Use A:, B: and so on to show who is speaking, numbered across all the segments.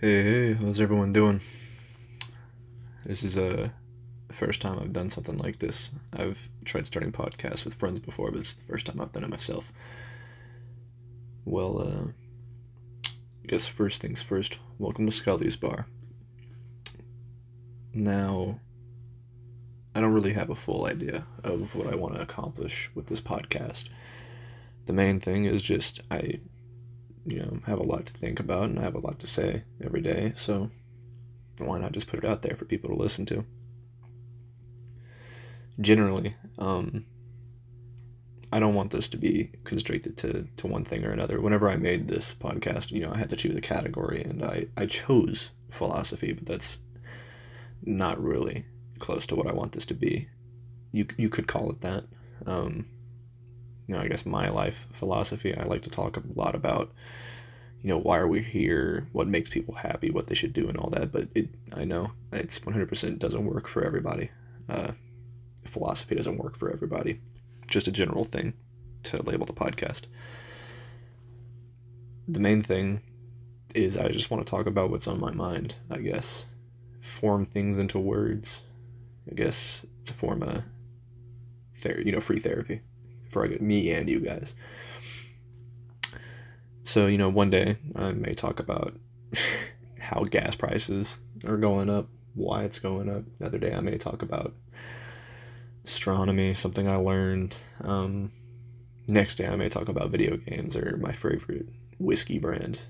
A: Hey, hey, how's everyone doing? This is uh, first time I've done something like this. I've tried starting podcasts with friends before, but it's the first time I've done it myself. Well, uh, I guess first things first, welcome to Scully's Bar. Now, I don't really have a full idea of what I want to accomplish with this podcast. The main thing is just I you know, have a lot to think about and I have a lot to say every day, so why not just put it out there for people to listen to? Generally, um, I don't want this to be constricted to, to one thing or another. Whenever I made this podcast, you know, I had to choose a category and I, I chose philosophy, but that's not really close to what I want this to be. You, you could call it that. Um, you know, I guess my life philosophy. I like to talk a lot about, you know, why are we here, what makes people happy, what they should do, and all that. But it, I know it's 100% doesn't work for everybody. Uh, philosophy doesn't work for everybody. Just a general thing to label the podcast. The main thing is I just want to talk about what's on my mind. I guess form things into words. I guess it's a form of, ther- you know, free therapy for me and you guys. So, you know, one day I may talk about how gas prices are going up, why it's going up. Another day I may talk about astronomy, something I learned. Um, next day I may talk about video games or my favorite whiskey brand.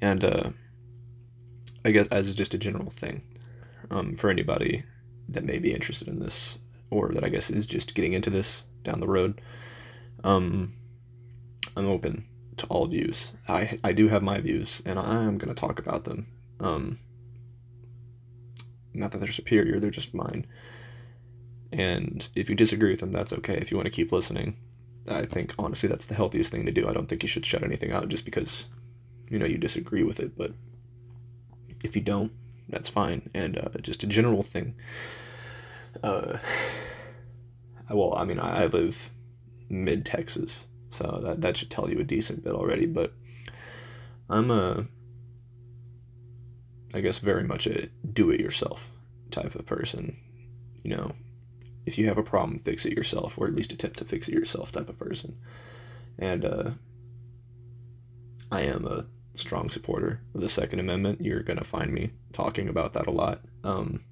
A: And uh, I guess as just a general thing um, for anybody that may be interested in this or that I guess is just getting into this down the road. Um, I'm open to all views. I I do have my views, and I am going to talk about them. Um, not that they're superior; they're just mine. And if you disagree with them, that's okay. If you want to keep listening, I think honestly that's the healthiest thing to do. I don't think you should shut anything out just because you know you disagree with it. But if you don't, that's fine. And uh, just a general thing. Uh, well, I mean, I, live mid Texas, so that that should tell you a decent bit already. But I'm a, I guess, very much a do-it-yourself type of person. You know, if you have a problem, fix it yourself, or at least attempt to fix it yourself type of person. And uh, I am a strong supporter of the Second Amendment. You're gonna find me talking about that a lot. Um,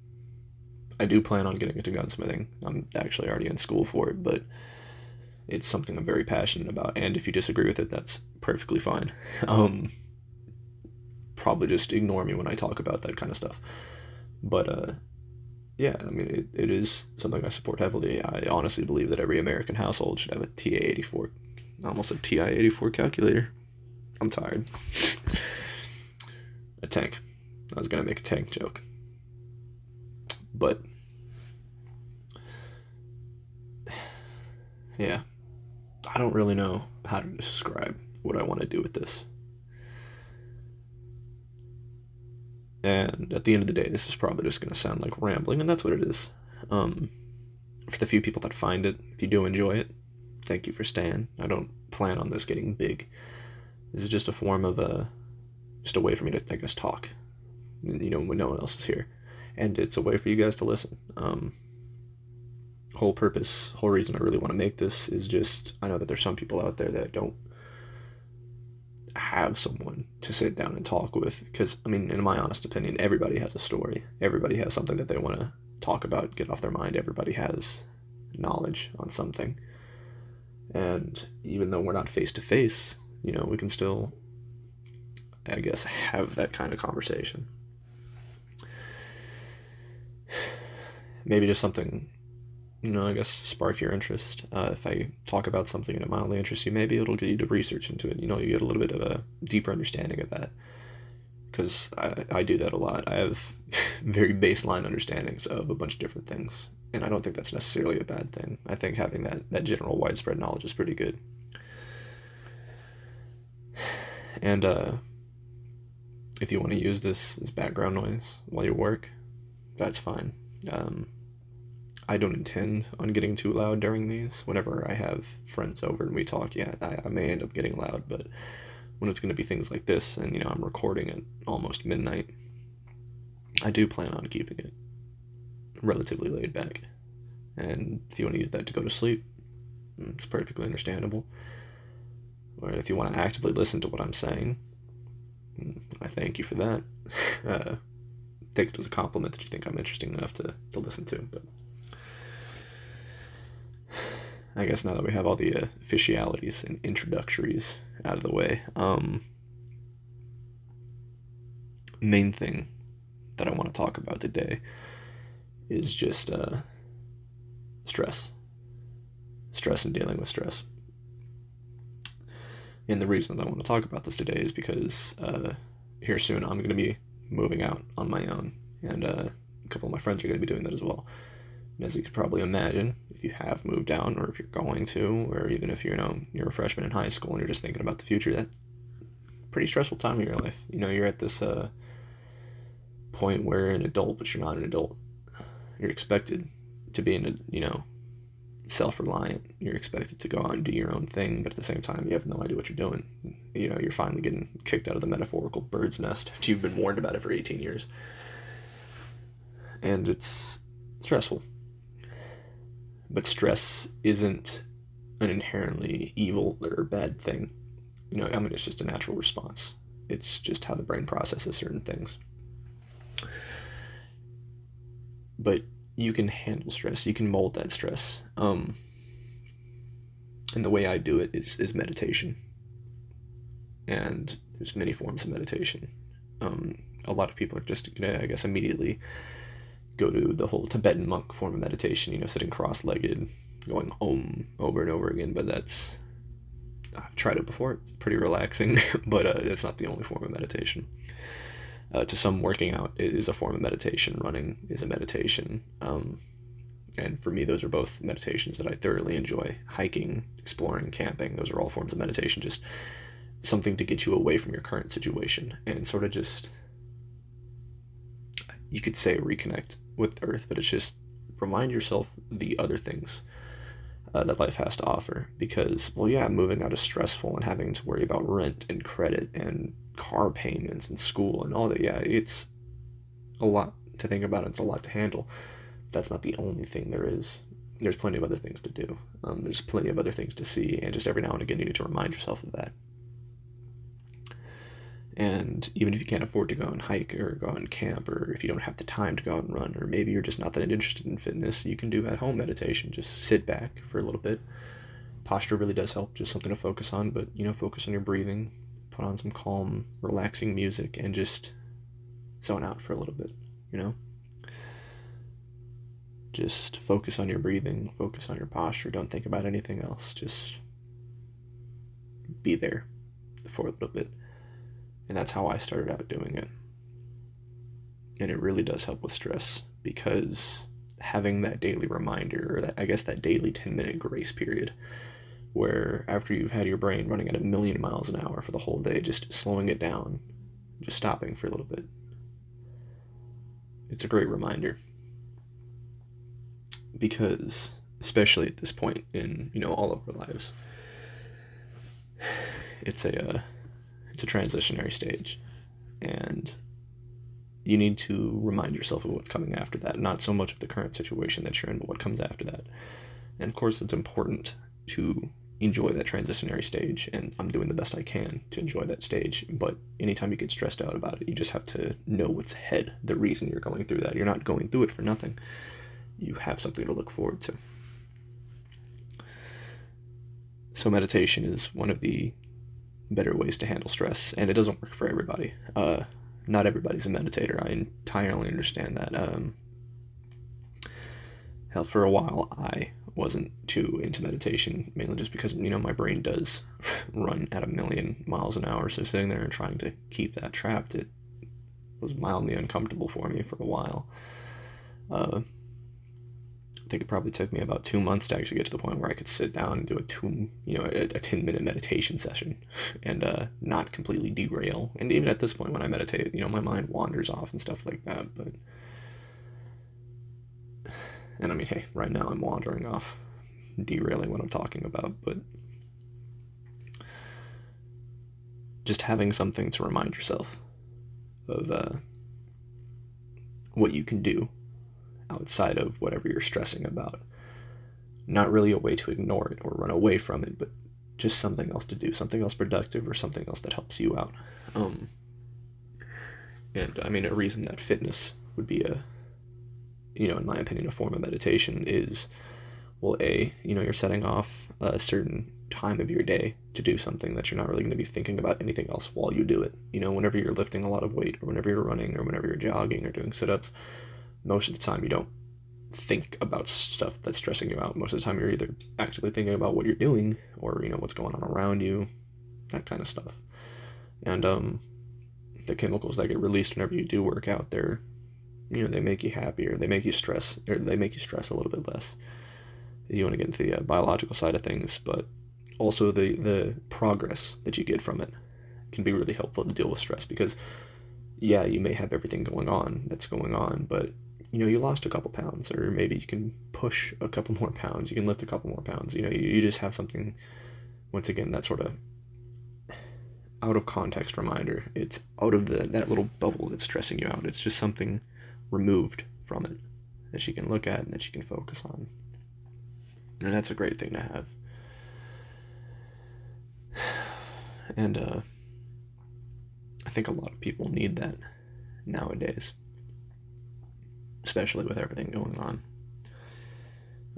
A: I do plan on getting into gunsmithing. I'm actually already in school for it, but it's something I'm very passionate about. And if you disagree with it, that's perfectly fine. Um, probably just ignore me when I talk about that kind of stuff. But uh, yeah, I mean, it, it is something I support heavily. I honestly believe that every American household should have a TA84, almost a TI-84 calculator. I'm tired. a tank. I was gonna make a tank joke. But yeah, I don't really know how to describe what I want to do with this. And at the end of the day, this is probably just going to sound like rambling, and that's what it is. Um, for the few people that find it, if you do enjoy it, thank you for staying. I don't plan on this getting big. This is just a form of a, just a way for me to, I guess, talk. You know, when no one else is here and it's a way for you guys to listen. Um, whole purpose, whole reason I really want to make this is just I know that there's some people out there that don't have someone to sit down and talk with because I mean, in my honest opinion, everybody has a story. Everybody has something that they want to talk about, get off their mind. Everybody has knowledge on something. And even though we're not face to face, you know, we can still I guess have that kind of conversation. maybe just something, you know, I guess spark your interest. Uh, if I talk about something and it mildly interests you, maybe it'll get you to research into it. You know, you get a little bit of a deeper understanding of that. Because I, I do that a lot. I have very baseline understandings of a bunch of different things. And I don't think that's necessarily a bad thing. I think having that, that general widespread knowledge is pretty good. And uh, if you want to use this as background noise while you work, that's fine. Um, I don't intend on getting too loud during these. Whenever I have friends over and we talk, yeah, I, I may end up getting loud, but when it's going to be things like this, and you know I'm recording at almost midnight, I do plan on keeping it relatively laid back. And if you want to use that to go to sleep, mm, it's perfectly understandable. Or if you want to actively listen to what I'm saying, mm, I thank you for that. Uh, take it as a compliment that you think I'm interesting enough to, to listen to. But I guess now that we have all the uh, officialities and introductories out of the way, um, main thing that I want to talk about today is just uh, stress. Stress and dealing with stress. And the reason that I want to talk about this today is because uh, here soon I'm going to be moving out on my own, and uh, a couple of my friends are going to be doing that as well. As you could probably imagine, if you have moved down, or if you're going to, or even if you're, you know you're a freshman in high school and you're just thinking about the future, that pretty stressful time of your life. You know, you're at this uh, point where you're an adult, but you're not an adult. You're expected to be in you know self-reliant. You're expected to go out and do your own thing, but at the same time, you have no idea what you're doing. You know, you're finally getting kicked out of the metaphorical bird's nest after you've been warned about it for 18 years, and it's stressful. But stress isn't an inherently evil or bad thing. You know, I mean, it's just a natural response. It's just how the brain processes certain things but you can handle stress. You can mold that stress. Um, and the way I do it is is meditation. And there's many forms of meditation. Um, a lot of people are just I guess, immediately go to the whole Tibetan monk form of meditation. You know, sitting cross-legged, going om over and over again. But that's I've tried it before. It's pretty relaxing, but uh, it's not the only form of meditation uh, to some working out is a form of meditation running is a meditation um, and for me those are both meditations that i thoroughly enjoy hiking exploring camping those are all forms of meditation just something to get you away from your current situation and sort of just you could say reconnect with earth but it's just remind yourself the other things uh, that life has to offer because well yeah moving out is stressful and having to worry about rent and credit and car payments and school and all that. Yeah, it's a lot to think about. It's a lot to handle. That's not the only thing there is. There's plenty of other things to do. Um, there's plenty of other things to see, and just every now and again, you need to remind yourself of that. And even if you can't afford to go and hike or go and camp, or if you don't have the time to go out and run, or maybe you're just not that interested in fitness, you can do at home meditation. Just sit back for a little bit. Posture really does help, just something to focus on, but you know, focus on your breathing, put on some calm, relaxing music, and just zone out for a little bit, you know? Just focus on your breathing, focus on your posture, don't think about anything else. Just be there for a little bit. And that's how I started out doing it. And it really does help with stress because having that daily reminder, or that, I guess that daily 10 minute grace period, where after you've had your brain running at a million miles an hour for the whole day, just slowing it down, just stopping for a little bit. It's a great reminder. Because, especially at this point in, you know, all of our lives, it's a, uh, it's a transitionary stage. And you need to remind yourself of what's coming after that, not so much of the current situation that you're in, but what comes after that. And of course, it's important to enjoy that transitionary stage and I'm doing the best I can to enjoy that stage. But anytime you get stressed out about it, you just have to know what's ahead, the reason you're going through that. You're not going through it for nothing. You have something to look forward to. So meditation is one of the better ways to handle stress, and it doesn't work for everybody. Uh, not everybody's a meditator. I entirely understand that. Um, hell, for a while, I wasn't too into meditation, mainly just because, you know, my brain does run at a million miles an hour. So sitting there and trying to keep that trapped, it was mildly uncomfortable for me for a while. Uh, think it probably took me about two months to actually get to the point where I could sit down and do a two, you know, a, a ten minute meditation session, and uh, not completely derail. And even at this point, when I meditate, you know, my mind wanders off and stuff like that. But and I mean, hey, right now I'm wandering off, derailing what I'm talking about, but just having something to remind yourself of uh, what you can do outside of whatever you're stressing about. Not really a way to ignore it or run away from it, but just something else to do, something else productive or something else that helps you out. Um, and I mean, a reason that fitness would be a, you know, in my opinion, a form of meditation is, well, a, you know, you're setting off a certain time of your day to do something that you're not really going to be thinking about anything else while you do it. You know, whenever you're lifting a lot of weight or whenever you're running or whenever you're jogging or doing sit ups, most of the time you don't think about stuff that's stressing you out. Most of the time you're either actively thinking about what you're doing or, you know, what's going on around you, that kind of stuff. And um the chemicals that get released whenever you do work out, they're you know, they make you happier, they make you stress or they make you stress a little bit less. If you want to get into the uh, biological side of things, but also the the progress that you get from it can be really helpful to deal with stress because yeah, you may have everything going on that's going on, but you know, you lost a couple pounds, or maybe you can push a couple more pounds, you can lift a couple more pounds. You know, you, you just have something, once again, that sort of out of context reminder. It's out of the that little bubble that's stressing you out. It's just something removed from it that you can look at and that you can focus on. And that's a great thing to have. And uh, I think a lot of people need that nowadays especially with everything going on.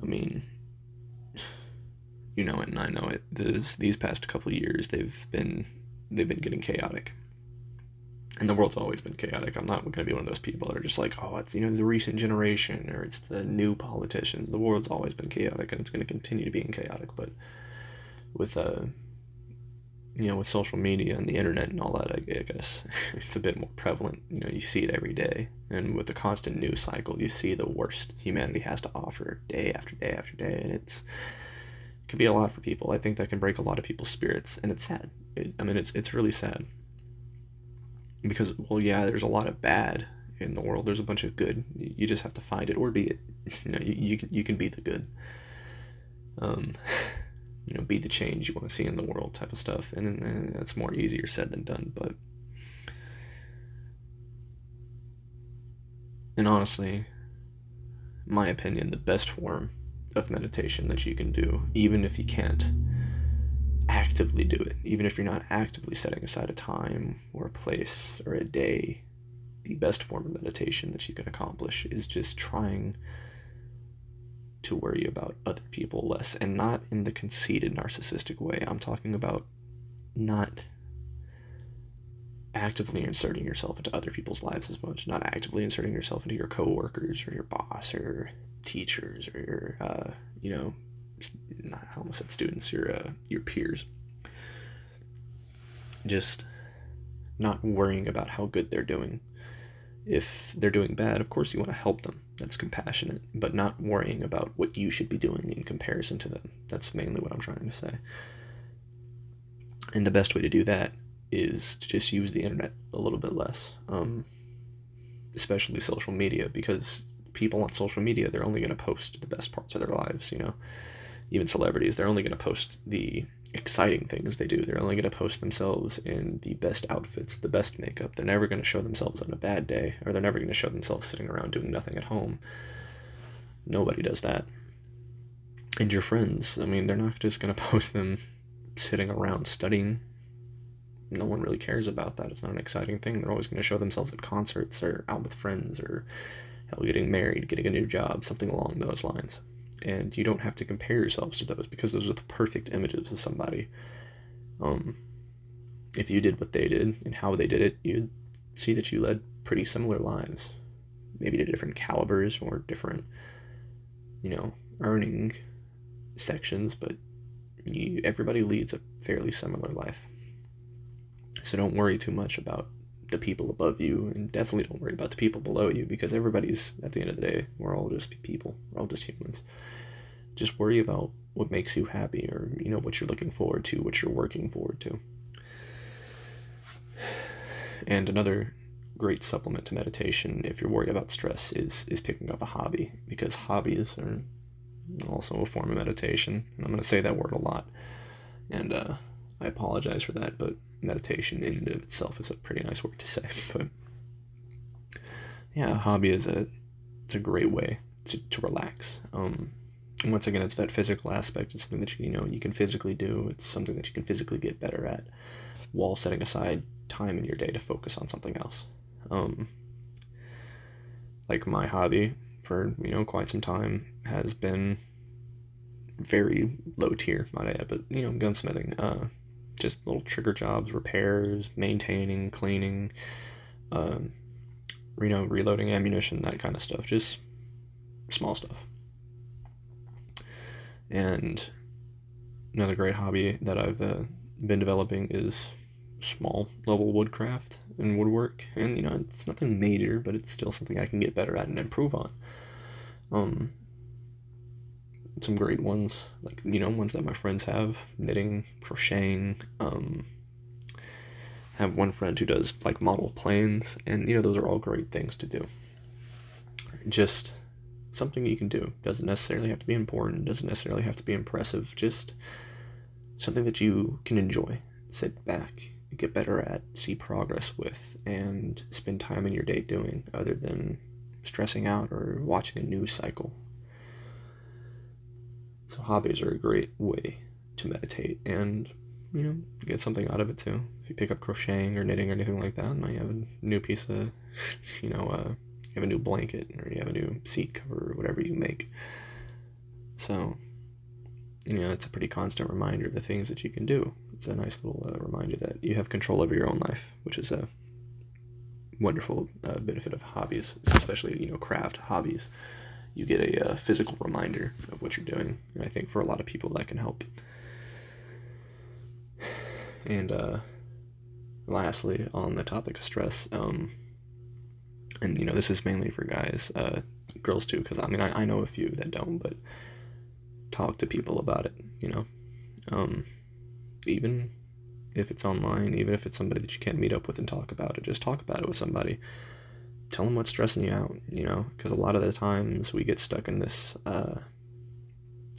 A: I mean, you know it, and I know it. This, these past couple years, they've been they've been getting chaotic, and the world's always been chaotic. I'm not going to be one of those people that are just like, oh, it's you know the recent generation or it's the new politicians. The world's always been chaotic, and it's going to continue to be chaotic. But with uh, you know, with social media and the internet and all that, I, guess it's a bit more prevalent. You know, you see it every day, and with the constant news cycle, you see the worst humanity has to offer day after day after day, and it's it can be a lot for people. I think that can break a lot of people's spirits, and it's sad. It, I mean, it's it's really sad because, well, yeah, there's a lot of bad in the world. There's a bunch of good. You just have to find it or be it. You know, you you can, you can be the good. Um you know, be the change you want to see in the world type of stuff. And, that's more easier said than done. But, and honestly, my opinion, the best form of meditation that you can do, even if you can't actively do it, even if you're not actively setting aside a time or a place or a day, the best form of meditation that you can accomplish is just trying to worry about other people less and not in the conceited narcissistic way. I'm talking about not actively inserting yourself into other people's lives as much, not actively inserting yourself into your coworkers or your boss or teachers or your, uh, you know, not, I almost said students, your, uh, your peers. Just not worrying about how good they're doing. If they're doing bad, of course you want to help them that's compassionate, but not worrying about what you should be doing in comparison to them. That's mainly what I'm trying to say. And the best way to do that is to just use the internet a little bit less, um, especially social media, because people on social media, they're only going to post the best parts of their lives, you know. Even celebrities, they're only going to post the exciting things they do. They're only going to post themselves in the best outfits, the best makeup. They're never going to show themselves on a bad day, or they're never going to show themselves sitting around doing nothing at home. Nobody does that. And your friends, I mean, they're not just going to post them sitting around studying. No one really cares about that. It's not an exciting thing. They're always going to show themselves at concerts or out with friends or hell, getting married, getting a new job, something along those lines and you don't have to compare yourselves to those because those are the perfect images of somebody. Um, if you did what they did and how they did it, you'd see that you led pretty similar lives, maybe to different calibers or different, you know, earning sections, but you, everybody leads a fairly similar life. So don't worry too much about the people above you, and definitely don't worry about the people below you because everybody's, at the end of the day, we're all just people, we're all just humans just worry about what makes you happy or you know what you're looking forward to what you're working forward to and another great supplement to meditation if you're worried about stress is is picking up a hobby because hobbies are also a form of meditation and i'm going to say that word a lot and uh, i apologize for that but meditation in and of itself is a pretty nice word to say, but yeah, hobby is a it's a great way to, to relax. Um, and once again, it's that physical aspect. It's something that you, know you can physically do. It's something that you can physically get better at, while setting aside time in your day to focus on something else. Um, like my hobby for you know quite some time has been very low tier, might I add, but you know gunsmithing. Uh, just little trigger jobs, repairs, maintaining, cleaning, um, you know, reloading ammunition, that kind of stuff. Just small stuff. And another great hobby that I've uh, been developing is small level woodcraft and woodwork. And you know, it's nothing major, but it's still something I can get better at and improve on. Um, some great ones, like you know, ones that my friends have: knitting, crocheting. Um, have one friend who does like model planes, and you know, those are all great things to do. Just something you can do. Doesn't necessarily have to be important. Doesn't necessarily have to be impressive. Just something that you can enjoy. Sit back, get better at, see progress with, and spend time in your day doing, other than stressing out or watching a news cycle so hobbies are a great way to meditate and you know get something out of it too. If you pick up crocheting or knitting or anything like that, now you have a new piece of you know uh, you have a new blanket or you have a new seat cover or whatever you make. So you know it's a pretty constant reminder of the things that you can do. It's a nice little uh, reminder that you have control over your own life, which is a wonderful uh, benefit of hobbies, especially you know craft hobbies you get a, uh, physical reminder of what you're doing. And I think for a lot of people that can help. And uh, lastly, on the topic of stress, um, and you know this is mainly for guys, uh, girls too, because I mean I, I know a few that don't, but talk to people about it. You know, um, even if it's online, even if it's somebody that you can't meet up with and talk about it, just talk about it with somebody tell them what's stressing you out, you know, because a lot of the times we get stuck in this uh,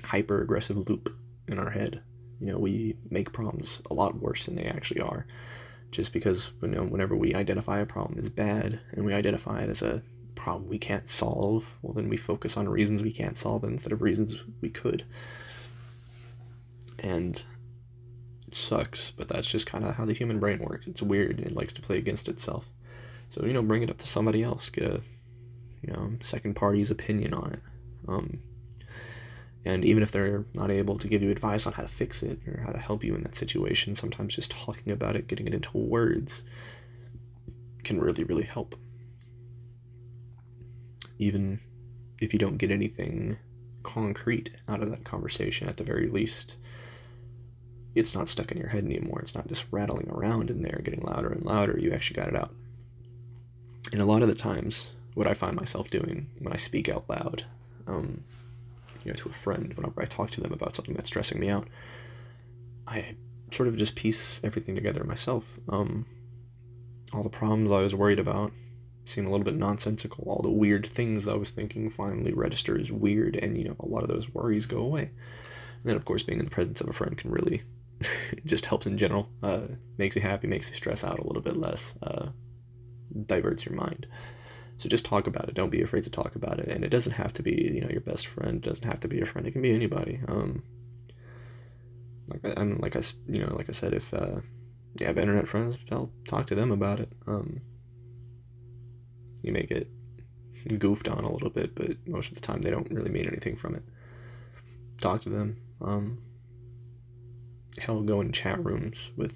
A: hyper aggressive loop in our head. You know, we make problems a lot worse than they actually are, just because you know whenever we identify a problem as bad and we identify it as a problem we can't solve, well then we focus on reasons we can't solve instead of reasons we could. And it sucks, but that's just kind of how the human brain works. It's weird. It likes to play against itself. So you know, bring it up to somebody else. Get a you know second party's opinion on it. Um, and even if they're not able to give you advice on how to fix it or how to help you in that situation, sometimes just talking about it, getting it into words, can really, really help. Even if you don't get anything concrete out of that conversation, at the very least, it's not stuck in your head anymore. It's not just rattling around in there, getting louder and louder. You actually got it out. And a lot of the times, what I find myself doing when I speak out loud, um, you know, to a friend, whenever I talk to them about something that's stressing me out, I sort of just piece everything together myself. Um, all the problems I was worried about seem a little bit nonsensical. All the weird things I was thinking finally register as weird, and you know, a lot of those worries go away. And then, of course, being in the presence of a friend can really just helps in general. Uh, makes you happy, makes you stress out a little bit less. Uh, diverts your mind. So just talk about it. Don't be afraid to talk about it. And it doesn't have to be, you know, your best friend. It doesn't have to be your friend. It can be anybody. Um, like I, am like I, you know, like I said, if uh, you have internet friends, I'll talk to them about it. Um, you may get goofed on a little bit, but most of the time they don't really mean anything from it. Talk to them. Um, hell, go in chat rooms with,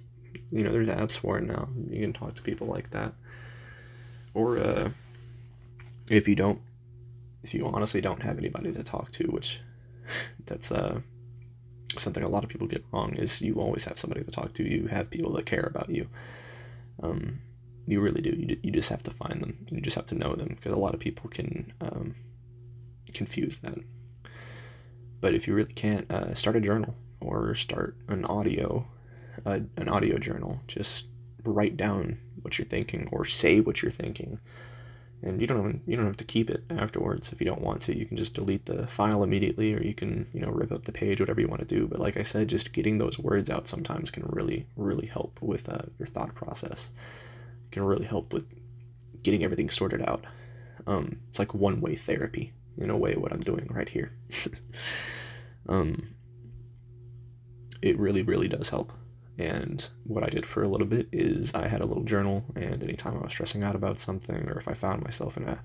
A: you know, there's apps for it now. You can talk to people like that or uh, if you don't, if you honestly don't have anybody to talk to, which that's uh, something a lot of people get wrong, is you always have somebody to talk to. You have people that care about you. Um, you really do. You, you just have to find them. You just have to know them because a lot of people can um, confuse that. But if you really can't, uh, start a journal or start an audio, uh, an audio journal. Just write down what you're thinking or say what you're thinking and you don't even, you don't have to keep it afterwards if you don't want to. You can just delete the file immediately, or you can you know rip up the page, whatever you want to do. But like I said, just getting those words out sometimes can really really help with uh, your thought process. It can really help with getting everything sorted out. Um, it's like one way therapy in a way what I'm doing right here. um, it really really does help. And what I did for a little bit is I had a little journal, and anytime I was stressing out about something, or if I found myself in a,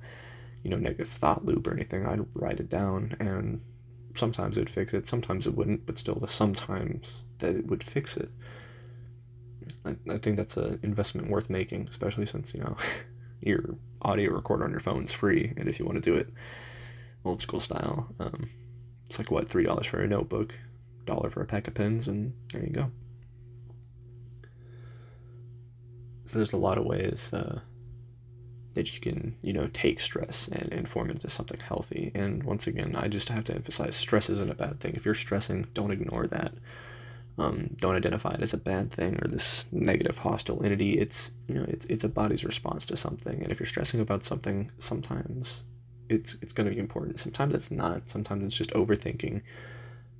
A: you know, negative thought loop or anything, I'd write it down, and sometimes it'd fix it, sometimes it wouldn't, but still, the sometimes that it would fix it. I, I think that's an investment worth making, especially since you know your audio recorder on your phone is free, and if you want to do it old school style, um, it's like what three dollars for a notebook, dollar for a pack of pens, and there you go. So there's a lot of ways uh, that you can, you know, take stress and, and form it into something healthy. And once again, I just have to emphasize stress isn't a bad thing. If you're stressing, don't ignore that. Um, don't identify it as a bad thing or this negative hostile entity. It's you know it's it's a body's response to something. And if you're stressing about something, sometimes it's it's going to be important. Sometimes it's not. Sometimes it's just overthinking.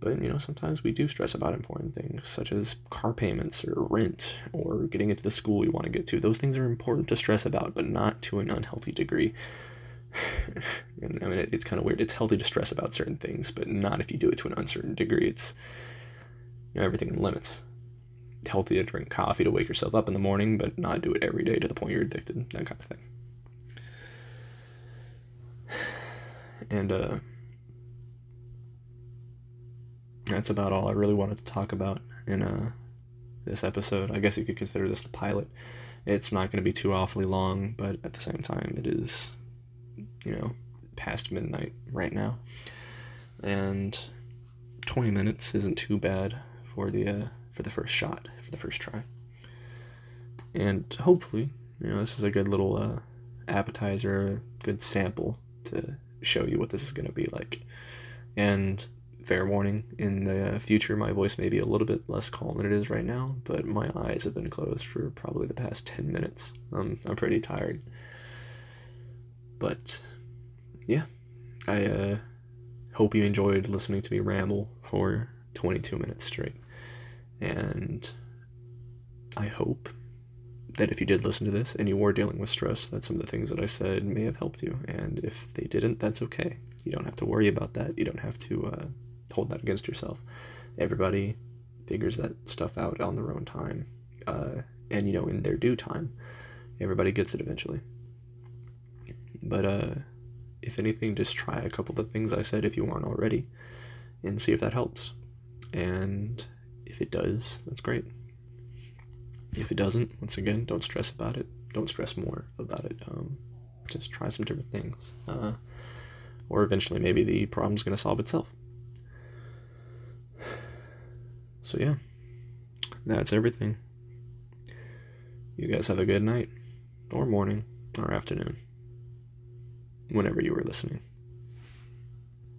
A: But you know, sometimes we do stress about important things such as car payments or rent or getting into the school you want to get to. Those things are important to stress about, but not to an unhealthy degree. and I mean, it, it's kind of weird. It's healthy to stress about certain things, but not if you do it to an uncertain degree. It's you know everything in limits. Healthy to drink coffee to wake yourself up in the morning, but not do it every day to the point you're addicted. That kind of thing. And uh that's about all I really wanted to talk about in uh, this episode. I guess you could consider this the pilot. It's not going to be too awfully long, but at the same time, it is, you know, past midnight right now, and 20 minutes isn't too bad for the uh, for the first shot, for the first try. And hopefully, you know, this is a good little uh, appetizer, good sample to show you what this is going to be like. And fair warning in the future my voice may be a little bit less calm than it is right now but my eyes have been closed for probably the past 10 minutes. Um, i'm pretty tired. But yeah. I uh, hope you enjoyed listening to me ramble for 22 minutes straight. And i hope that if you did listen to this and you were dealing with stress that some of the things that i said may have helped you. And if they didn't that's okay. You don't have to worry about that. You don't have to uh, hold that against yourself. Everybody figures that stuff out on their own time, uh, and you know, in their due time. Everybody gets it eventually. But uh, if anything, just try a couple of the things I said if you aren't already, and see if that helps. And if it does, that's great. If it doesn't, once again, don't stress about it. Don't stress more about it. Um, just try some different things. Uh, or eventually, maybe the problem's going to solve itself. So, yeah, that's everything. You guys have a good night, or morning, or afternoon, whenever you are listening.